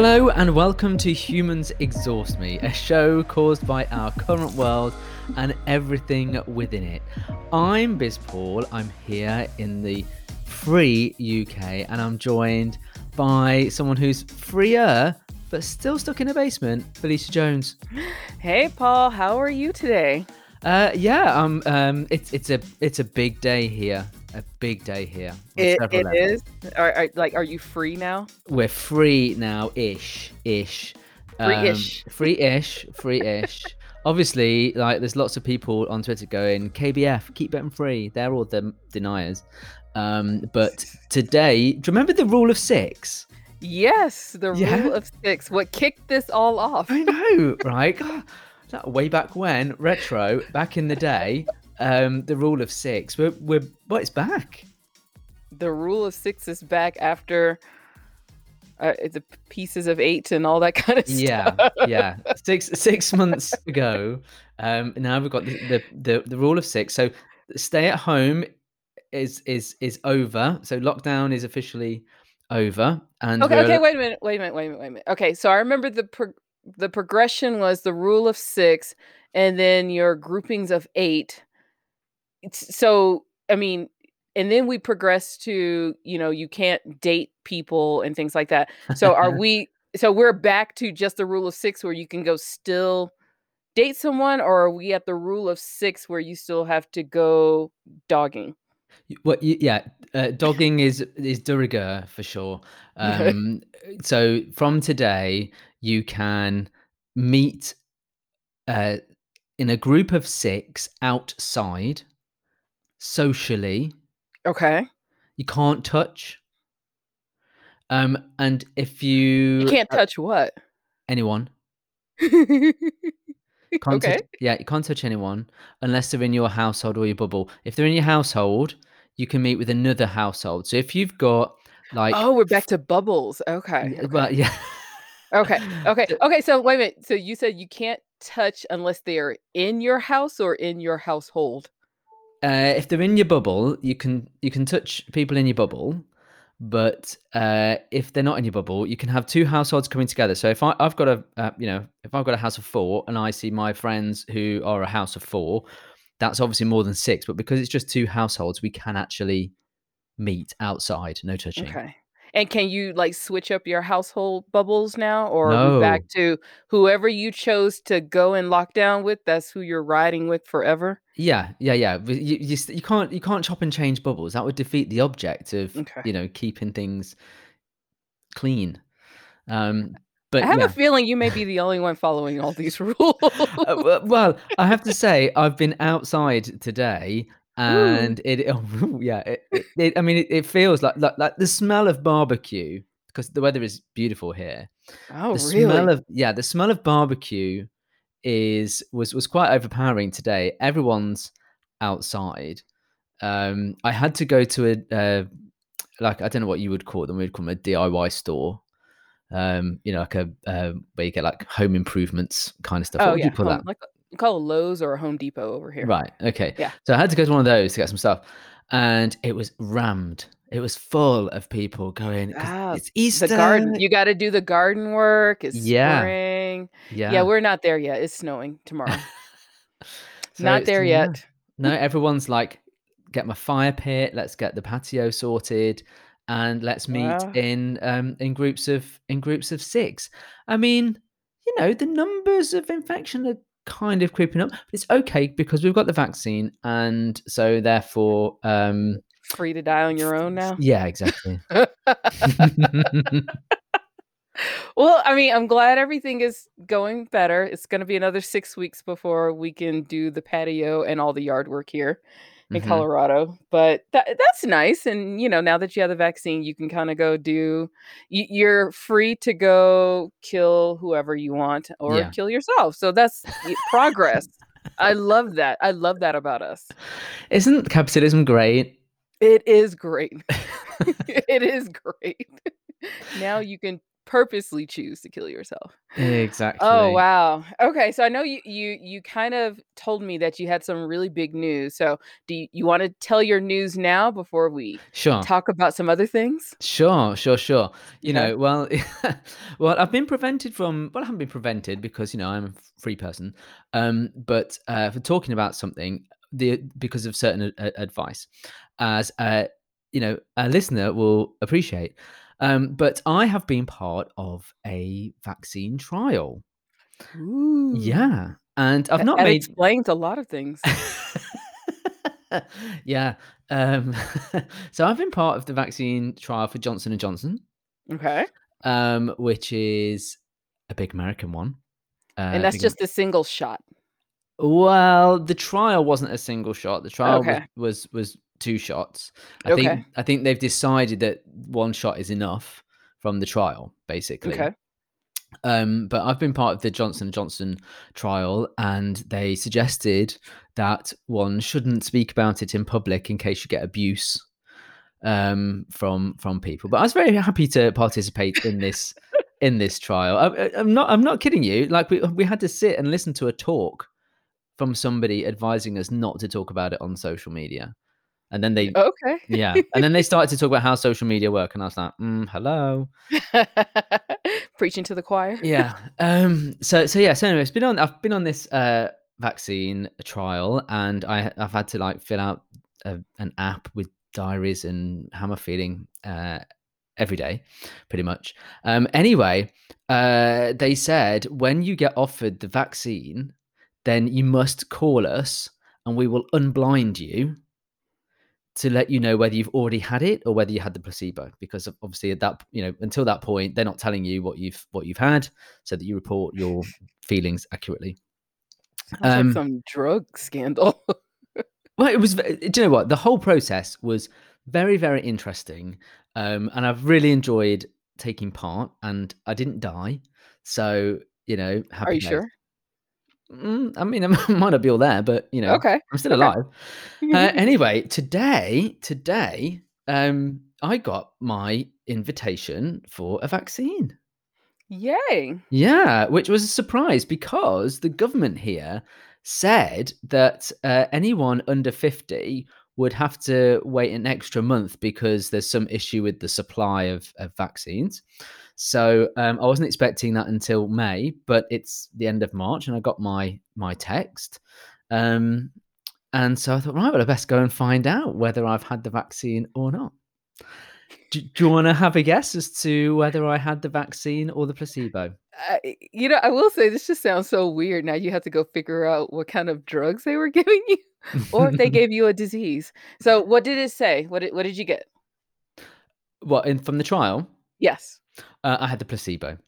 Hello and welcome to Humans Exhaust Me, a show caused by our current world and everything within it. I'm Biz Paul. I'm here in the free UK and I'm joined by someone who's freer but still stuck in a basement, Felicia Jones. Hey Paul, how are you today? Uh, yeah, um, um, it's it's a it's a big day here. A big day here. It, several it levels. is. Are, are like, are you free now? We're free now, ish, ish, Free-ish. um, free-ish, free-ish. Obviously, like there's lots of people on Twitter going KBF, keep Britain free. They're all the deniers. Um, but today, do you remember the rule of six? Yes, the Yeah. rule of six. What kicked this all off? I know, right? God, that way back when, retro, back in the day, um, the rule of six. We're, we're, well, it's back. The rule of six is back after uh, the pieces of eight and all that kind of Yeah, stuff. yeah. yeah. Six six months ago. Um, now we've got the, the the the rule of six. So stay at home is is is over. So lockdown is officially over. And Okay, okay, wait a minute, wait a minute, wait a minute, wait a minute. Okay, so I remember the pro- the progression was the rule of six, and then your groupings of eight. So I mean, and then we progress to you know you can't date people and things like that. So are we? So we're back to just the rule of six, where you can go still date someone, or are we at the rule of six where you still have to go dogging? Well, yeah, uh, dogging is is de rigueur for sure. Um, so from today, you can meet uh, in a group of six outside socially. Okay, You can't touch. Um, and if you you can't uh, touch what? anyone, okay. can't touch, yeah, you can't touch anyone unless they're in your household or your bubble. If they're in your household, you can meet with another household. So if you've got like, Oh, we're back to bubbles. Okay. Okay. well, yeah, Okay. Okay. Okay. So wait a minute. So you said you can't touch unless they are in your house or in your household. Uh, if they're in your bubble, you can you can touch people in your bubble, but uh, if they're not in your bubble, you can have two households coming together. So if I, I've got a uh, you know if I've got a house of four and I see my friends who are a house of four, that's obviously more than six. But because it's just two households, we can actually meet outside, no touching. Okay. And can you like switch up your household bubbles now, or No. back to whoever you chose to go in lockdown with? That's who you're riding with forever. Yeah, yeah, yeah. but You, you you can't you can't chop and change bubbles. That would defeat the object of Okay. you know keeping things clean. Um, but I have yeah. a feeling you may be the only one following all these rules. Uh, w- well, I have to say, I've been outside today, and it, oh, yeah, it, it, it- I mean, it, it feels like, like like the smell of barbecue because the weather is beautiful here. oh, the really? smell of yeah, the smell of barbecue is was was quite overpowering today. Everyone's outside. Um, I had to go to a uh, like I don't know what you would call them. We'd call them a DIY store. Um, you know, like a uh, where you get like home improvements kind of stuff. what oh would yeah, you call home, that? like you call it Lowe's or a Home Depot over here. Right. Okay. Yeah. So I had to go to one of those to get some stuff, and it was rammed. It was full of people going. Ah, it's Easter. The garden. You got to do the garden work. It's Yeah. spring. yeah. Yeah. we're not there yet. It's snowing tomorrow. So not there yeah. yet. No, everyone's like, get my fire pit. Let's get the patio sorted, and let's meet Wow. in um in groups of in groups of six. I mean, you know, the numbers of infection are kind of creeping up. But it's okay because we've got the vaccine, and so therefore, um, Free to die on your own now. yeah, exactly. well, I mean, I'm glad everything is going better. It's going to be another six weeks before we can do the patio and all the yard work here in Mhm. Colorado. But that, that's nice. And, you know, now that you have the vaccine, you can kind of go do, you, you're free to go kill whoever you want or Yeah. kill yourself. So that's progress. I love that. I love that about us. Isn't capitalism great? It is great. it is great. now you can purposely choose to kill yourself. Exactly. Oh, wow. Okay, so I know you you you kind of told me that you had some really big news. So, do you, you want to tell your news now before we Sure. talk about some other things? Sure, sure, sure. You Okay. know, well, well, I've been prevented from. Well, I haven't been prevented because you know I'm a free person. Um, but uh, for talking about something, the because of certain a- a- advice, as uh, you know, a listener will appreciate. Um, but I have been part of a vaccine trial. Ooh. Yeah, and I've not that made. explains a lot of things. yeah. Um, so I've been part of the vaccine trial for Johnson and Johnson. Okay. um, which is a big American one. And Uh, that's big, just a single shot. Well, the trial wasn't a single shot. The trial was Okay. was was two shots. I Okay. think I think they've decided that one shot is enough from the trial, basically. Okay. Um, but I've been part of the Johnson and Johnson trial, and they suggested that one shouldn't speak about it in public in case you get abuse um, from from people. But I was very happy to participate in this in this trial. I, I'm not I'm not kidding you. Like we we had to sit and listen to a talk from somebody advising us not to talk about it on social media, and then they Okay. yeah, and then they started to talk about how social media work, and I was like, mm, hello. Preaching to the choir. Yeah. Um. So so yeah. So anyway, it's been on. I've been on this uh vaccine trial, and I I've had to like fill out a, an app with diaries and how I'm feeling uh every day, pretty much. Um. Anyway, uh, they said when you get offered the vaccine, then you must call us, and we will unblind you to let you know whether you've already had it or whether you had the placebo. Because obviously at that you know until that point they're not telling you what you've what you've had so that you report your feelings accurately. Sounds like um some drug scandal. well it was do you know what? The whole process was very very interesting um and i've really enjoyed taking part and i didn't die. So you know Are you days. sure? Mm, i mean i might not be all there but you know Okay. i'm still Okay. alive Uh, anyway, today, today, um, I got my invitation for a vaccine. Yay. Yeah, which was a surprise because the government here said that uh, anyone under 50 would have to wait an extra month because there's some issue with the supply of, of vaccines. So um, I wasn't expecting that until May, but it's the end of March and I got my my text. Um, and so I thought, right, well, I best go and find out whether I've had the vaccine or not. Do, do you want to have a guess as to whether I had the vaccine or the placebo? I, you know, I will say this just sounds so weird. Now you have to go figure out what kind of drugs they were giving you, or if they gave you a disease. So, what did it say? What did, what did you get? what in from the trial? Yes. Uh, I had the placebo.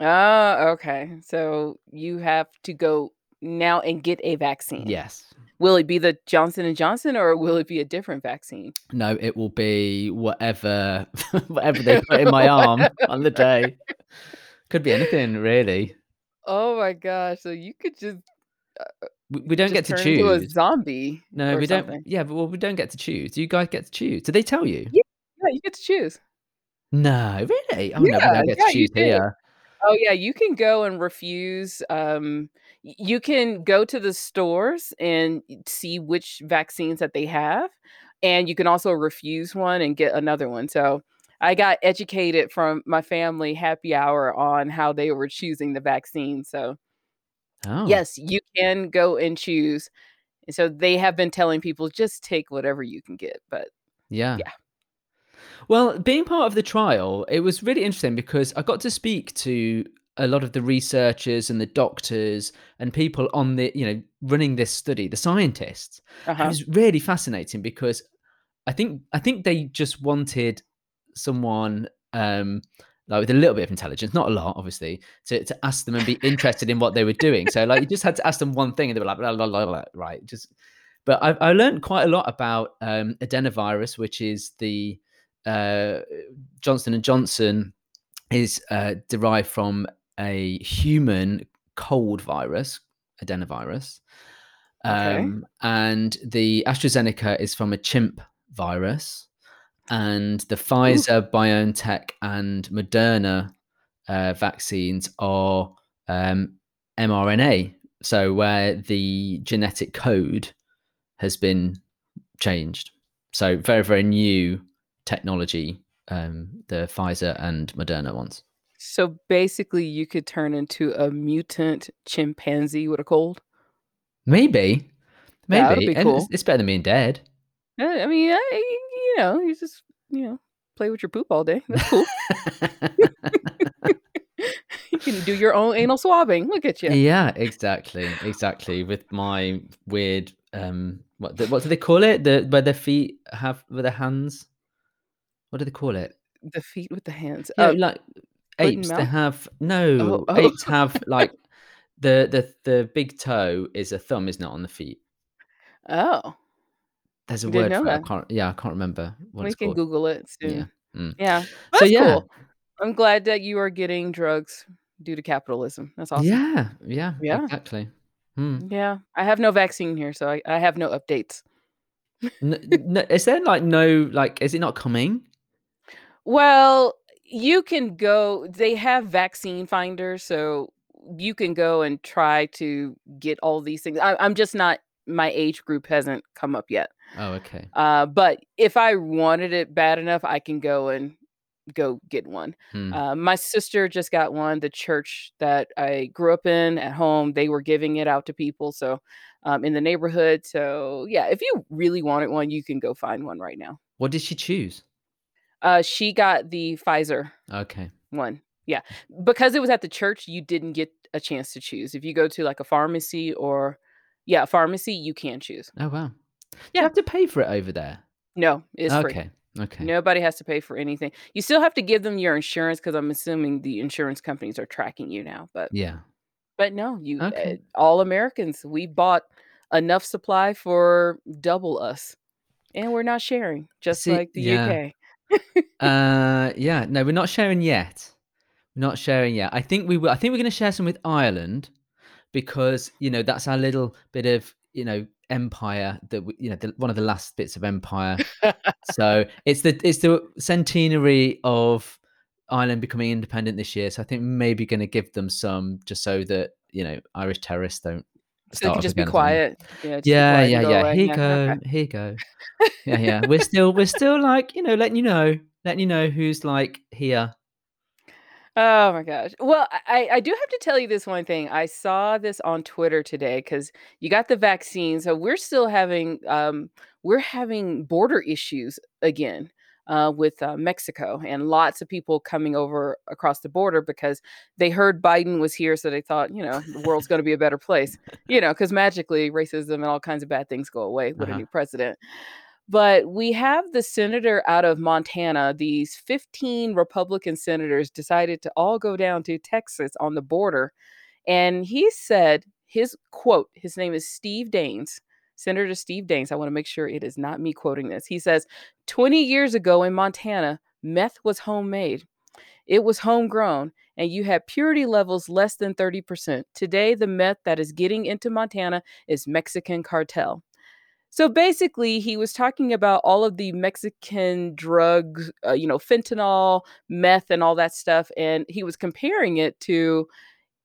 Ah, okay. So you have to go now and get a vaccine. Yes. Will it be the Johnson and Johnson, or will it be a different vaccine? No, it will be whatever whatever they put in my arm on the day. Could be anything really. Oh my gosh! So you could just We, we don't get to turn into a zombie No, we don't. Yeah, but well, we don't get to choose. Do you guys get to choose? Do they tell you? Yeah, yeah, you get to choose. No, really? Oh no, Yeah, don't get yeah, to choose here. Oh yeah, you can go and refuse. Um, you can go to the stores and see which vaccines that they have, and you can also refuse one and get another one. So I got educated from my family happy hour on how they were choosing the vaccine. So Oh, yes, you can go and choose. And so they have been telling people just take whatever you can get. But yeah. yeah, Well, being part of the trial, it was really interesting because I got to speak to a lot of the researchers and the doctors and people on the, you know, running this study, the scientists. It uh-huh. was really fascinating because I think I think they just wanted someone um like with a little bit of intelligence, not a lot, obviously, to, to ask them and be interested in what they were doing. So like you just had to ask them one thing and they were like, blah, blah, blah, blah, right. Just but I, I learned quite a lot about um, adenovirus, which is the uh, Johnson and Johnson is uh, derived from a human cold virus, adenovirus, Okay. um, and the AstraZeneca is from a chimp virus, and the Ooh. Pfizer, BioNTech, and Moderna uh, vaccines are um, mRNA, so where the genetic code has been changed. So very very new technology. Um, the Pfizer and Moderna ones. So basically, you could turn into a mutant chimpanzee with a cold. Maybe, maybe, be and it's, cool. it's better than being dead. Uh, I mean, I, you know, you just you know play with your poop all day. That's cool. you can do your own anal swabbing. Look at you. yeah, exactly, exactly. With my weird, um, what what do they call it? The where their feet have with their hands. What do they call it? The feet with the hands. Yeah, Uh, like foot apes. They have no oh. apes have like the the the big toe is a thumb, isn't on the feet? Oh, There's a didn't word for it. I that. can't. Yeah, I can't remember what We can called. Google it Yeah. Mm. Yeah, So yeah, cool. I'm glad that you are getting drugs due to capitalism. That's awesome. yeah, yeah, Yeah. exactly. Hmm. Yeah. I have no vaccine here, so I, I have no updates. N- n- is there like no like? Is it not coming? Well, you can go, they have vaccine finders, so you can go and try to get all these things. I, I'm just not, my age group hasn't come up yet. Oh, okay. Uh, but if I wanted it bad enough, I can go and go get one. Hmm. Uh, my sister just got one. The church that I grew up in at home, they were giving it out to people. So um, in the neighborhood. So yeah, if you really wanted one, you can go find one right now. What did she choose? Uh, she got the Pfizer Okay. one. Yeah, because it was at the church, you didn't get a chance to choose. If you go to like a pharmacy or yeah, a pharmacy, you can choose. Oh wow. Yeah. you have to pay for it over there? No, it's free. Okay. Okay. Nobody has to pay for anything. You still have to give them your insurance because I'm assuming the insurance companies are tracking you now. But Yeah. but no, you Okay. uh, all Americans, we bought enough supply for double us, and we're not sharing, just See, like the yeah. UK. Uh, yeah. No, we're not sharing yet. We're not sharing yet. I think we will. I think we're going to share some with Ireland because you know that's our little bit of you know empire that we, you know the, one of the last bits of empire. so it's the it's the centenary of Ireland becoming independent this year. So I think maybe going to give them some just so that you know Irish terrorists don't so you can just be again or something. quiet. Yeah, just be Yeah, quiet yeah, yeah. away. Here you go. okay. Here you go. Yeah, yeah. We're still we're still like, you know, letting you know, letting you know who's like here. Oh my gosh. Well, I, I do have to tell you this one thing. I saw this on Twitter today because you got the vaccine. So we're still having um we're having border issues again uh, with uh, Mexico and lots of people coming over across the border because they heard Biden was here, so they thought, you know, the world's going to be a better place. You know, because magically racism and all kinds of bad things go away with a Uh-huh. new president. But we have the senator out of Montana. These 15 Republican senators decided to all go down to Texas on the border. And he said, his quote, his name is Steve Daines, Senator Steve Daines. I want to make sure it is not me quoting this. He says, 20 years ago in Montana, meth was homemade. It was homegrown, and you had purity levels less than 30%. Today, the meth that is getting into Montana is Mexican cartel. So basically, he was talking about all of the Mexican drugs, uh, you know, fentanyl, meth, and all that stuff. And he was comparing it to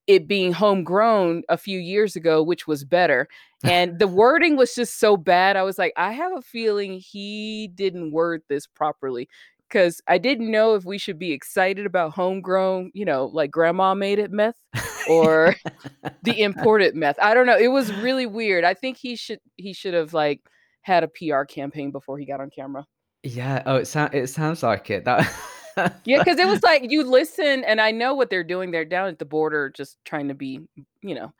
it being homegrown a few years ago, which was better. And the wording was just so bad. I was like, I have a feeling he didn't word this properly because I didn't know if we should be excited about homegrown, you know, like grandma made it meth or the imported meth. I don't know. It was really weird. I think he should he should have like had a PR campaign before he got on camera. yeah. Oh, it sounds it sounds like it. That Yeah, because it was like you listen, and I know what they're doing. They're down at the border, just trying to be, you know,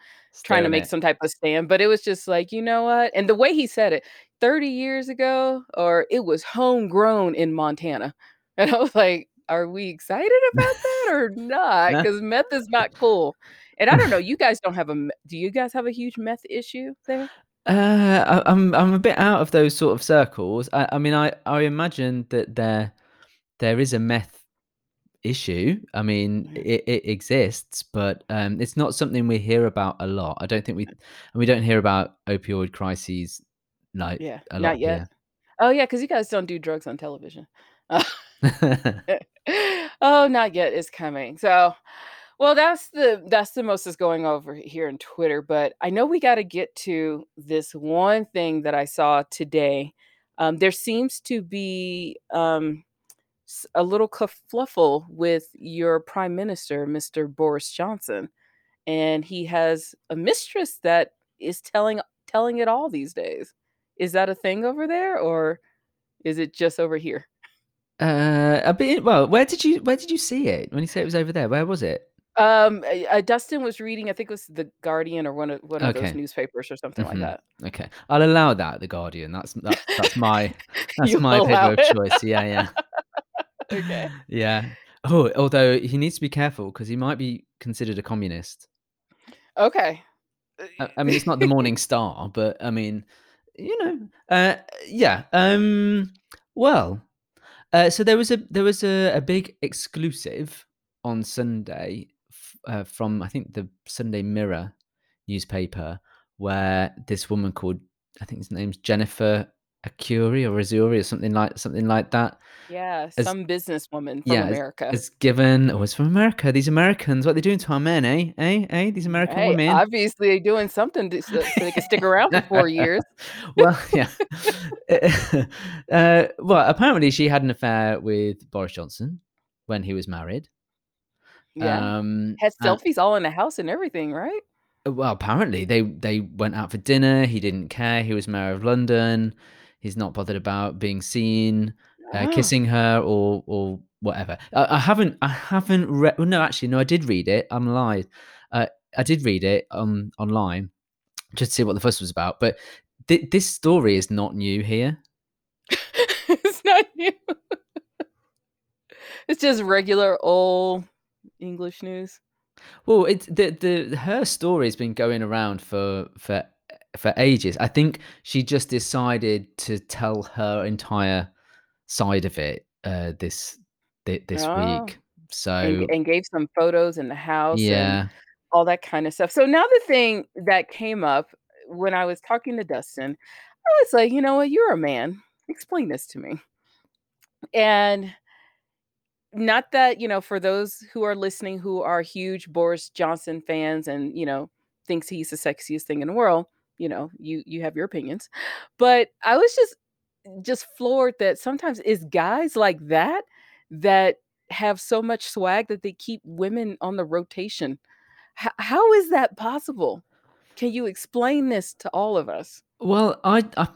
trying to make some type of stand. But it was just like, you know what? And the way he said it, 30 years ago, or it was homegrown in Montana. And I was like, are we excited about that or not? Because meth is not cool. And I don't know, you guys don't have a, do you guys have a huge meth issue there? Uh, I, I'm I'm a bit out of those sort of circles. I, I mean, I I imagine that there there is a meth issue. I mean, it, it exists, but um, it's not something we hear about a lot. I don't think we and we don't hear about opioid crises like Yeah, a lot not yet. Oh, yeah, because you guys don't do drugs on television. Uh. Oh, not yet. It's coming. So, well, that's the that's the most that's going over here in Twitter. But I know we got to get to this one thing that I saw today. Um, there seems to be um, a little kerfluffle with your prime minister, Mr. Boris Johnson, and he has a mistress that is telling telling it all these days. Is that a thing over there, or is it just over here? Uh, a bit. Well, where did you where did you see it when you say it was over there? Where was it? Um, uh, Dustin was reading, I think it was The Guardian or one of one of those newspapers or something like hmm that. Okay, I'll allow that. The Guardian. That's that's that's my that's my paper of choice. Yeah, yeah, Okay. yeah. Oh, although he needs to be careful because he might be considered a communist. Okay. I, I mean, it's not the Morning Star, but I mean, you know, uh, yeah. Um, well, uh, so there was a there was a, a big exclusive on Sunday f- uh, from I think the Sunday Mirror newspaper where this woman called I think his name's Jennifer Acuri or a Azuri or something like something like that Yeah, has some businesswoman from yeah America. has given oh it's from America these Americans what are they doing to our men eh eh eh these American Hey, women obviously doing something to, so, they can stick around for four years. well, yeah. uh, well, apparently she had an affair with Boris Johnson when he was married. Yeah, Um, had selfies all in the house and everything, right? well, apparently they they went out for dinner. He didn't care. He was mayor of London. He's not bothered about being seen, uh, Oh, kissing her or or whatever. I, I haven't I haven't read. Well, no, actually, no, I did read it. I'm lied. Uh, I did read it um online just to see what the fuss was about. But thi- this story is not new here. it's not new. it's just regular old English news. Well, it's the the her story's been going around for for for ages. I think she just decided to tell her entire side of it uh this thi- this Oh, week. and So, and gave some photos in the house and yeah. all that kind of stuff. So now the thing that came up when I was talking to Dustin, I was like, you know what, you're a man. Explain this to me. And not that, you know, for those who are listening who are huge Boris Johnson fans and, you know, thinks he's the sexiest thing in the world, you know, you you have your opinions. But I was just just floored that sometimes it's guys like that that have so much swag that they keep women on the rotation. H- how is that possible? Can you explain this to all of us? Well, I I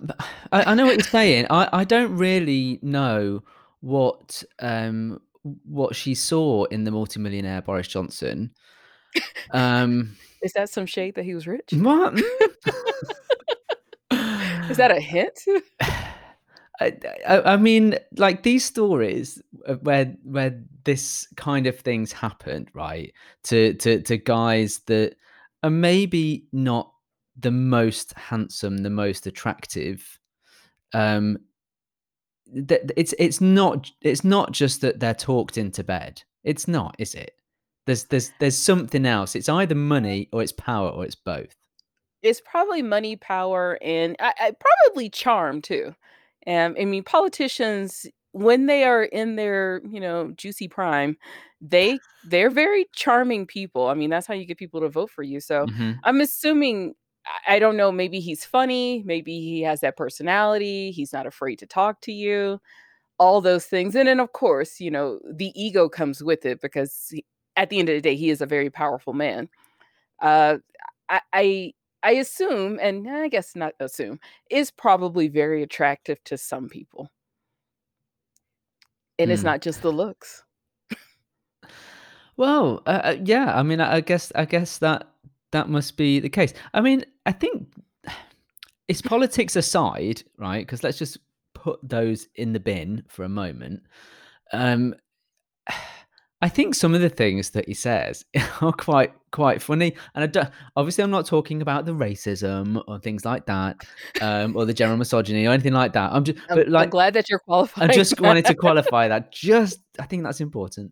I know what you're saying. I I don't really know what um what she saw in the multimillionaire Boris Johnson. Um Is that some shade that he was rich? what? Is that a hint? I, I, I mean, like these stories where where this kind of things happened, right? To to to guys that are maybe not the most handsome, the most attractive. Um, that it's it's not it's not just that they're talked into bed. It's not, is it? There's there's there's something else. It's either money or it's power or it's both. It's probably money, power, and I, I probably charm too. Um, I mean, politicians when they are in their you know juicy prime, they they're very charming people. I mean, that's how you get people to vote for you. So hmm I'm assuming. I don't know. Maybe he's funny. Maybe he has that personality. He's not afraid to talk to you. All those things, and then of course, you know, the ego comes with it because at the end of the day, he is a very powerful man. Uh, I I I assume, and I guess not assume, is probably very attractive to some people, and it's Mm. not just the looks. Well, uh, uh, yeah. I mean, I, I guess I guess that that must be the case. I mean, I think it's politics aside, right? Because let's just put those in the bin for a moment. Um, I think some of the things that he says are quite quite funny, and I don't, obviously I'm not talking about the racism or things like that, um, or the general misogyny or anything like that. I'm just, I'm but I'm glad that you're qualified. I just wanted to qualify that. Just, I think that's important.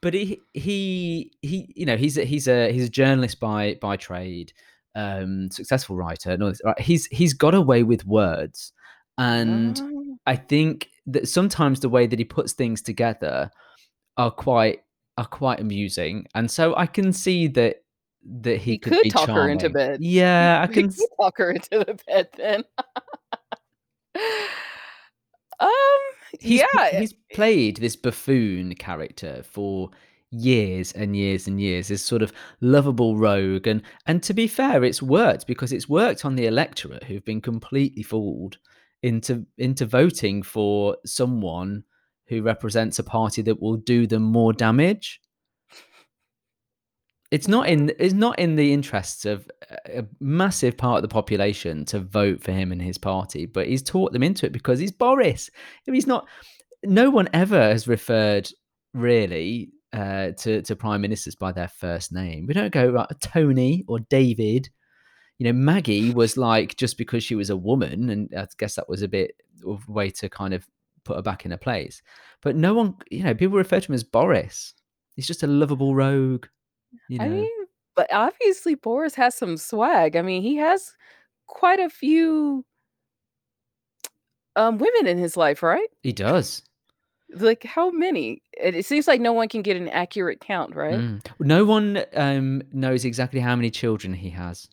But he, he, he, you know, he's a, he's a he's a journalist by by trade, um, successful writer, and all this. Right? He's he's got a way with words, and Oh, I think that sometimes the way that he puts things together are quite are quite amusing, and so I can see that that he, He could, could be talk her into charming. bed. Yeah, I he can. could talk her into the bed then. Um, He's, yeah, he's played this buffoon character for years and years and years. This sort of lovable rogue, and and to be fair, it's worked because it's worked on the electorate who've been completely fooled into into voting for someone who represents a party that will do them more damage. It's not in it's not in the interests of a massive part of the population to vote for him and his party, but he's taught them into it because he's Boris. He's not, no one ever has referred really uh, to to prime ministers by their first name. We don't go Tony or David. You know, Maggie was like just because she was a woman, and I guess that was a bit of a way to kind of put her back in her place. But no one, you know, people refer to him as Boris. He's just a lovable rogue. You know, I mean, but obviously Boris has some swag. I mean, he has quite a few um women in his life, right? he does. Like how many? It, it seems like no one can get an accurate count, right? Mm. No one um, knows exactly how many children he has.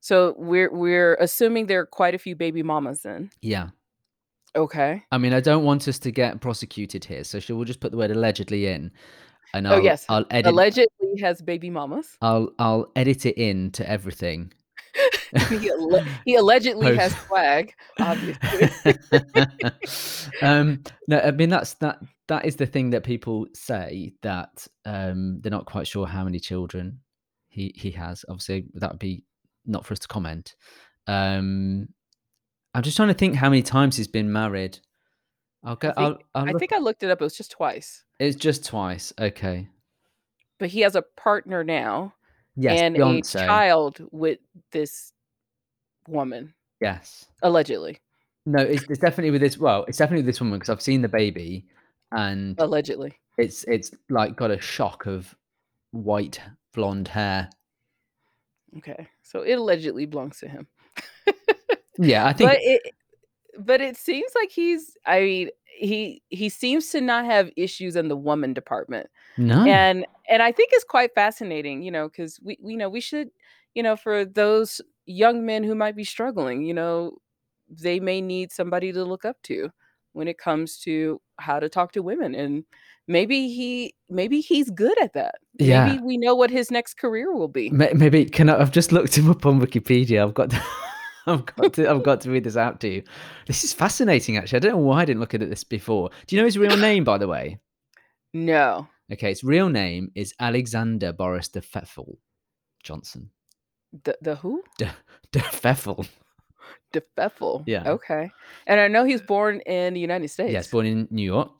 So we're we're assuming there are quite a few baby mamas then. Yeah. Okay. I mean, I don't want us to get prosecuted here, so shall we just put the word allegedly in, and I'll oh yes. I'll edit Allegedly has baby mamas. I'll I'll edit it in to everything. he, alle- he allegedly has Post- swag, obviously. um, no, I mean that's that that is the thing that people say that um, they're not quite sure how many children he he has. Obviously, that would be not for us to comment. Um, I'm just trying to think how many times he's been married. I'll I go. think, I'll, I'll I think I looked it up. It was just twice. it's just twice. Okay. But he has a partner now Yes. and Beyonce. a child with this woman, Yes. allegedly. No, it's, it's definitely with this. Well, it's definitely with this woman because I've seen the baby, and Allegedly. it's it's like got a shock of white blonde hair. Okay. So it allegedly belongs to him. Yeah, I think. But it but it seems like he's I mean, he he seems to not have issues in the woman department. no. and and i think it's quite fascinating you know because we we know we should you know for those young men who might be struggling you know they may need somebody to look up to when it comes to how to talk to women and maybe he maybe he's good at that Yeah. maybe we know what his next career will be Maybe can I? I've just looked him up on Wikipedia. I've got. I've got to. I've got to read this out to you. This is fascinating. Actually, I don't know why I didn't look at this before. Do you know his real name, by the way? no Okay, his real name is Alexander Boris de Pfeffel Johnson. the the who De, de Pfeffel. de Pfeffel. Yeah. okay and i know he's born in the united states Yes, born in New York,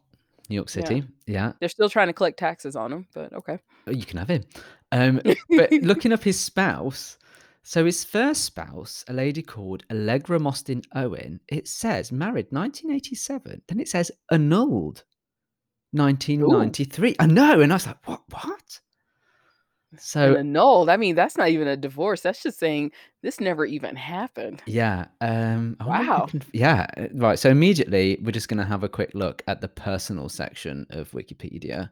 New York City. Yeah, they're still trying to collect taxes on him but okay Oh, you can have him. Um, but looking up his spouse, so his first spouse, a lady called Allegra Mostyn Owen, it says married 1987. Then it says annulled 1993. I know, and I was like, what? What? So annulled. I mean, that's not even a divorce. That's just saying this never even happened. Yeah. Um, I wonder if we Wow. can- yeah. uh, Right. So immediately we're just going to have a quick look at the personal section of Wikipedia.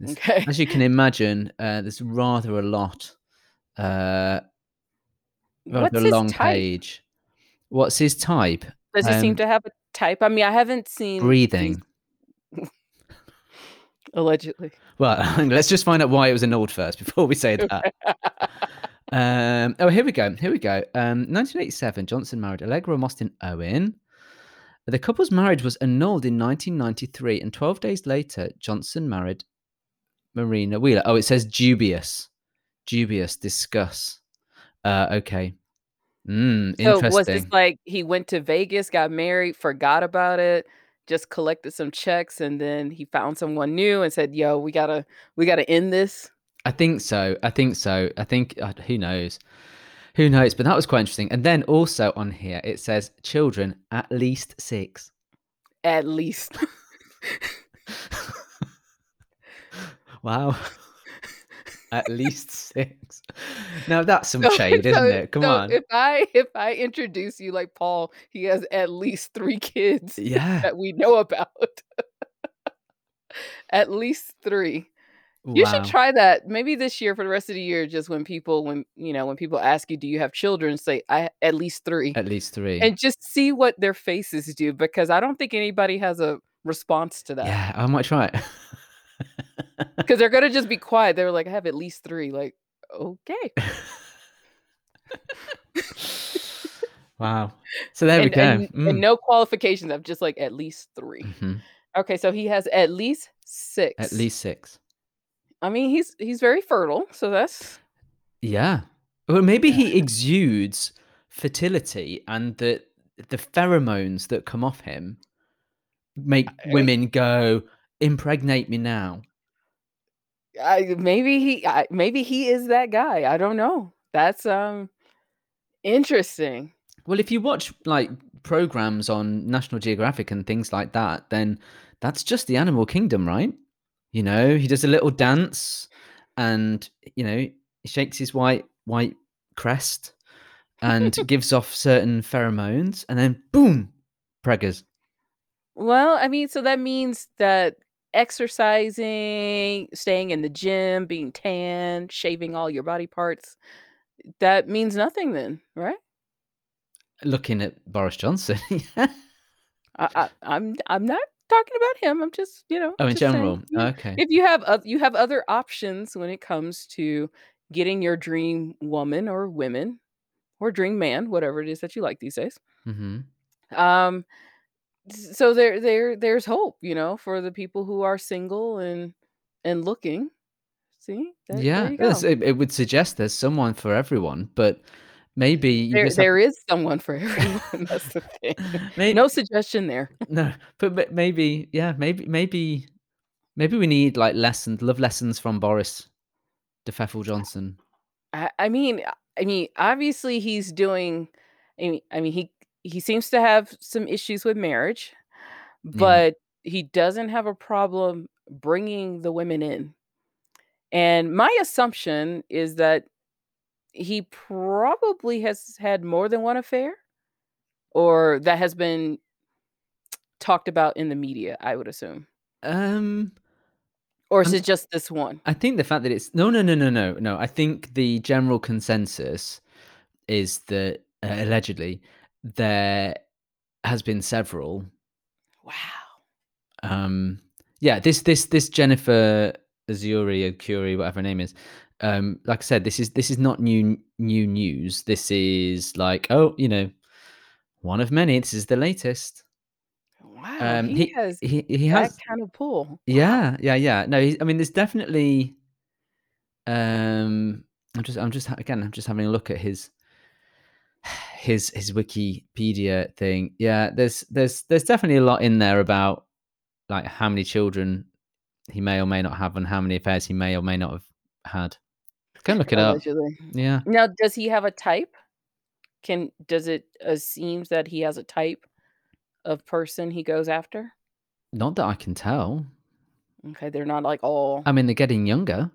This- Okay. As you can imagine, uh, there's rather a lot, uh, What's his long type? page. What's his type? Does he Um, seem to have a type? I mean, I haven't seen Breathing. allegedly. Well, let's just find out why it was annulled first before we say that. um, oh, here we go. Here we go. Um, 1987, Johnson married Allegra Mostyn Owen. The couple's marriage was annulled in 1993, and 12 days later, Johnson married Marina Wheeler. Oh, it says dubious. Dubious. Discuss. Uh, okay. Mm, So was this like he went to Vegas, got married, forgot about it, just collected some checks, and then he found someone new and said, "Yo, we gotta, we gotta end this." I think so. I think so. I think uh, who knows, who knows. But that was quite interesting. And then also on here it says children at least six. At least. wow, at least six. Now that's some So- shade, so- isn't it? Come so on. If I if I introduce you like Paul, he has at least three kids yeah, that we know about. At least 3. You should try that maybe this year for the rest of the year, just when people when, you know, when people ask you, "Do you have children?" Say, "I at least 3." At least 3. And just see what their faces do, because I don't think anybody has a response to that. Yeah, I might try it. 'Cause they're gonna just be quiet. They're like, "I have at least 3." Like, "Okay." Wow. So there we go. and and Mm. no qualifications of just, like, at least 3. Mhm. Okay, so he has at least 6. At least 6. I mean, he's he's very fertile, so that's Yeah. Or maybe Yeah. he exudes fertility and the the pheromones that come off him make I women go, "Impregnate me now." I maybe he I maybe he is that guy, I don't know. That's, um, interesting. Well, if you watch, like, programs on National Geographic and things like that, then that's just the animal kingdom, right? You know, he does a little dance and, you know, he shakes his white white crest and gives off certain pheromones, and then boom, preggers. Well, I mean, so that means that exercising, staying in the gym, being tan, shaving all your body parts, that means nothing then, right? Looking at Boris Johnson. I I I'm I'm not talking about him, I'm just, you know, Oh, in general? saying, Okay. if you have oth you have other options when it comes to getting your dream woman or women, or dream man, whatever it is that you like these days. Mhm. Um, so there there there's hope, you know, for the people who are single and and looking. See? There there Yeah, you yes, go. it it would suggest there's someone for everyone, but maybe There just have is someone for everyone, that's the thing. May No suggestion there. No, but maybe yeah, maybe maybe maybe we need, like, lessons love lessons from Boris the Pfeffel Johnson. I I mean I mean, obviously, he's doing I mean I mean, he he seems to have some issues with marriage, Yeah. but he doesn't have a problem bringing the women in. And my assumption is that he probably has had more than 1 affair, or that has been talked about in the media, I would assume. Um Or is I'm it just this one? I think the fact that it's no, no, no, no, no, no, I think the general consensus is that, uh, allegedly, there has been several. Wow. Um, yeah, this this this Jennifer Azzuri, Arcuri, whatever her name is, um, like I said, this is this is not new new news. This is like, oh, you know, one of many. This is the latest. Wow, Um, he he has he he has kind of pull. Yeah, yeah, yeah. No, he's I mean, there's definitely um, I'm just I'm just again, I'm just having a look at his his his Wikipedia thing. Yeah, there's there's there's definitely a lot in there about, like, how many children he may or may not have and how many affairs he may or may not have had. Go look it up. Yeah. Now, does he have a type? Can does it, uh, seems that he has a type of person he goes after? Not that I can tell. Okay, they're not, like, all I mean, they're getting younger.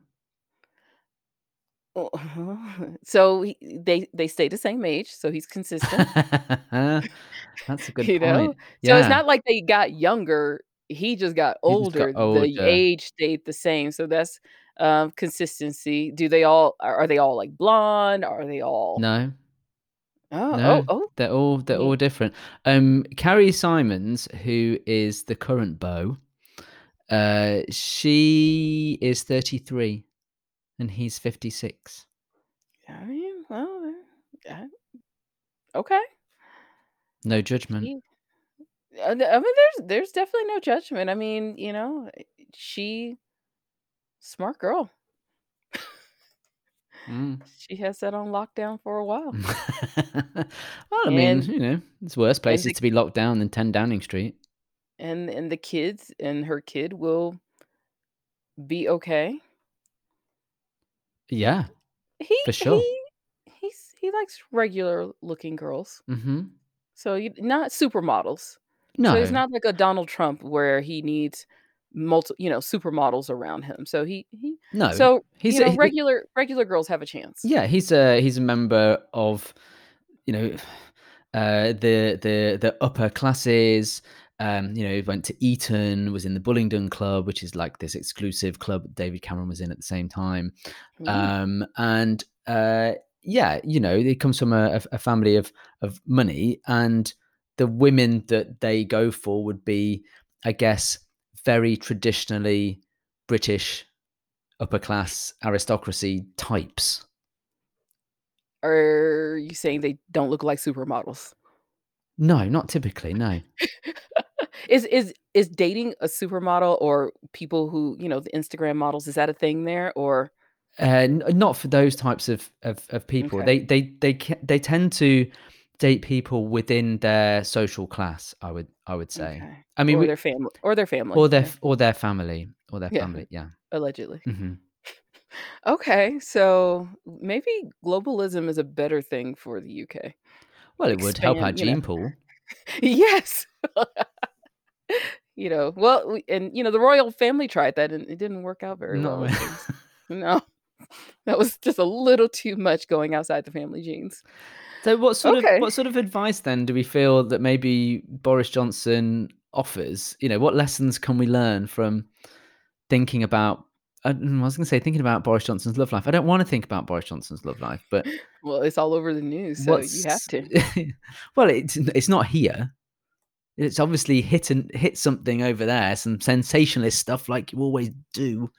Oh, so he they they stay the same age, so he's consistent. That's a good You know? point. So it's not like they got younger, he just got He just got older, the age stayed the same, so that's, um, consistency. Do they all are they all, like, blonde? Are they all No. Oh, oh, No, oh. they're all they're all different. Um, Carrie Symonds, who is the current beau, uh, she is 33 and he's 56. I mean, well, Okay. No judgment. Uh, I mean, there's there's definitely no judgment. I mean, you know, she smart girl. Mm. She has that on lockdown for a while. Well, I mean, you know, it's worse places the to be locked down than 10 Downing Street. and and the kids and her kid will be okay. Yeah. He For sure. he he's he likes regular looking girls. Mhm. So, you not supermodels. No. So he's No. not like a Donald Trump where he needs multi you know, supermodels around him. So he he No. so, He's you a he regular regular girls have a chance. Yeah, he's a he's a member of, you know, uh, the the the upper classes, um, you know, he went to Eton, was in the Bullingdon Club, which is like this exclusive club David Cameron was in at the same time. Mm. Um, and uh, yeah, you know, it comes from a, a family of of money, and the women that they go for would be, I guess, very traditionally British upper class aristocracy types. Are you saying they don't look like supermodels? No, not typically. No. is is is dating a supermodel or people who you know the Instagram models? Is that a thing there or? Uh, n- not for those types of of, of people. Okay. They they they they tend to date people within their social class. I would I would say. Okay. I mean, or we- their family or their family or their or their family or their Yeah. family. Yeah. allegedly. hmm Okay, so maybe globalism is a better thing for the UK. Well, it would help our Expand, you know. gene pool. yes. you know, well, we- and you know, the royal family tried that and it didn't work out very No. well. no, that was just a little too much going outside the family genes. so, what sort Okay. of what sort of advice then do we feel that maybe Boris Johnson offers? You know, what lessons can we learn from thinking about? I mm, I was going to say thinking about Boris Johnson's love life. I don't want to think about Boris Johnson's love life, but Well, it's all over the news, so you have to. well, it's it's not here. It's obviously hit and hit something over there, some sensationalist stuff like you always do.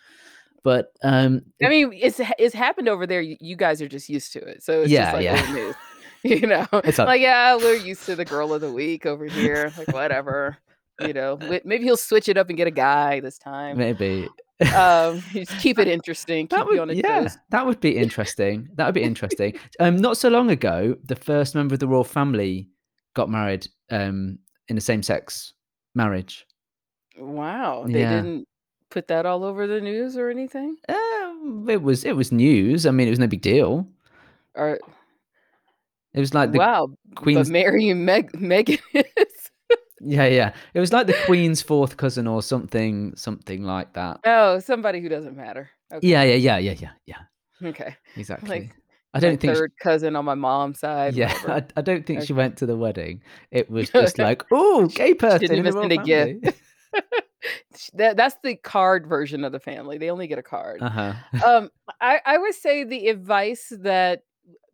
But um, I mean, it's it's happened over there. You, guys are just used to it, so it's Yeah, just like yeah. news. You know, It's a- like yeah, we're used to the girl of the week over here. Like whatever, you know. Maybe he'll switch it up and get a guy this time. maybe Um, just keep it interesting. Keep that would yeah, toes. that would be interesting. that would be interesting. Um, not so long ago, the first member of the royal family got married um in a same-sex marriage. Wow, they Yeah. didn't put that all over the news or anything. Um, it was it was news. I mean, it was no big deal. Or It was like the wow, Queen's but Mary and Meg Meghan is. Yeah, yeah. It was like the Queen's fourth cousin or something, something like that. oh, somebody who doesn't matter. Okay. Yeah, yeah, yeah, yeah, yeah, yeah. Okay. Exactly. I don't think. She, third cousin on my mom's side. yeah. I, I don't think she went to the wedding. It was just like, oh, gay person even the royal send a gift. that, that's the card version of the family. They only get a card. uh huh. um, I, I would say the advice that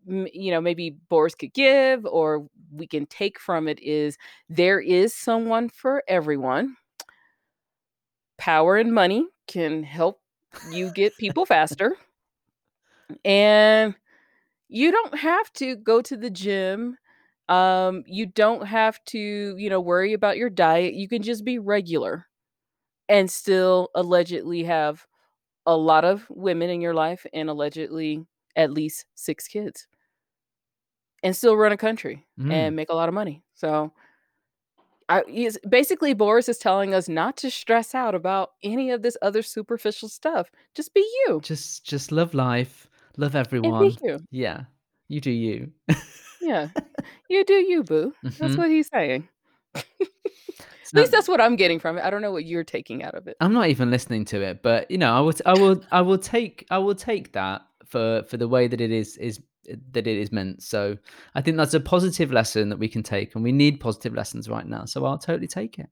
you know maybe Boris could give or we can take from it is there is someone for everyone. Power and money can help you get people faster. And you don't have to go to the gym. Um, you don't have to, you know, worry about your diet. You can just be regular and still allegedly have a lot of women in your life and allegedly at least six kids and still run a country Mm. and make a lot of money. So I basically Boris is telling us not to stress out about any of this other superficial stuff. Just be you. Just, just love life, love everyone. you. Yeah, you do you. Yeah. You do you, boo. That's Mhm. what he's saying. At So least that's what I'm getting from it. I don't know what you're taking out of it. I'm not even listening to it, but you know, I will, I will, I will take, I will take that for for the way that it is is that it is meant. So I think that's a positive lesson that we can take, and we need positive lessons right now. So I'll totally take it.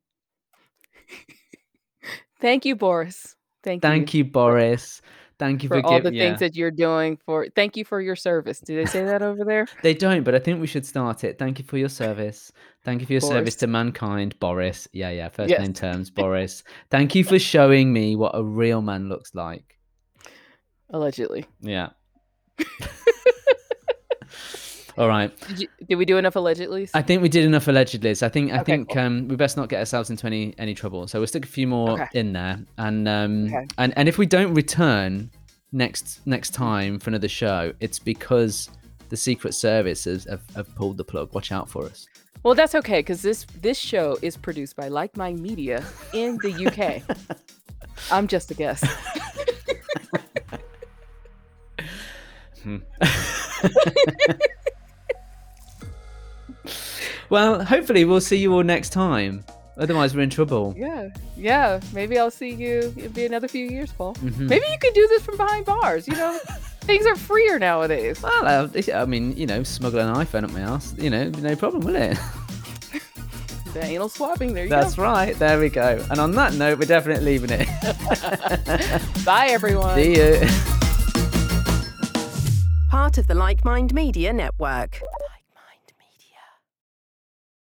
Thank you, Boris. Thank, you. Thank you, Boris. Thank you for for, all the yeah. things that you're doing for thank you for your service. Do they say that over there? They don't, but I think we should start it. Thank you for your service. Thank you for your service to mankind, Boris. Yeah, yeah. First Yes. name terms, Boris. Thank you for showing me what a real man looks like. Allegedly. Yeah. All right. Did, you, did we do enough allegedly? I think we did enough allegedly. So I think I Okay, think um, we best not get ourselves into any any trouble. So we'll stick a few more Okay. in there, and um, Okay. and and if we don't return next next time for another show, it's because the Secret Service has have, have pulled the plug. Watch out for us. Well, that's okay because this this show is produced by Like Mind Media in the UK. I'm just a guest. well, hopefully we'll see you all next time. Otherwise, we're in trouble. Yeah, yeah. Maybe I'll see you. It'll be another few years, Paul. Mhm. Maybe you can do this from behind bars. You know, things are freer nowadays. Well, uh, I mean, you know, smuggle an iPhone up my ass, you know, no problem, will it? The anal swabbing. There you That's go. right. There we go. And on that note, we're definitely leaving it. Bye, everyone. See you. Part of the Like Mind Media Network.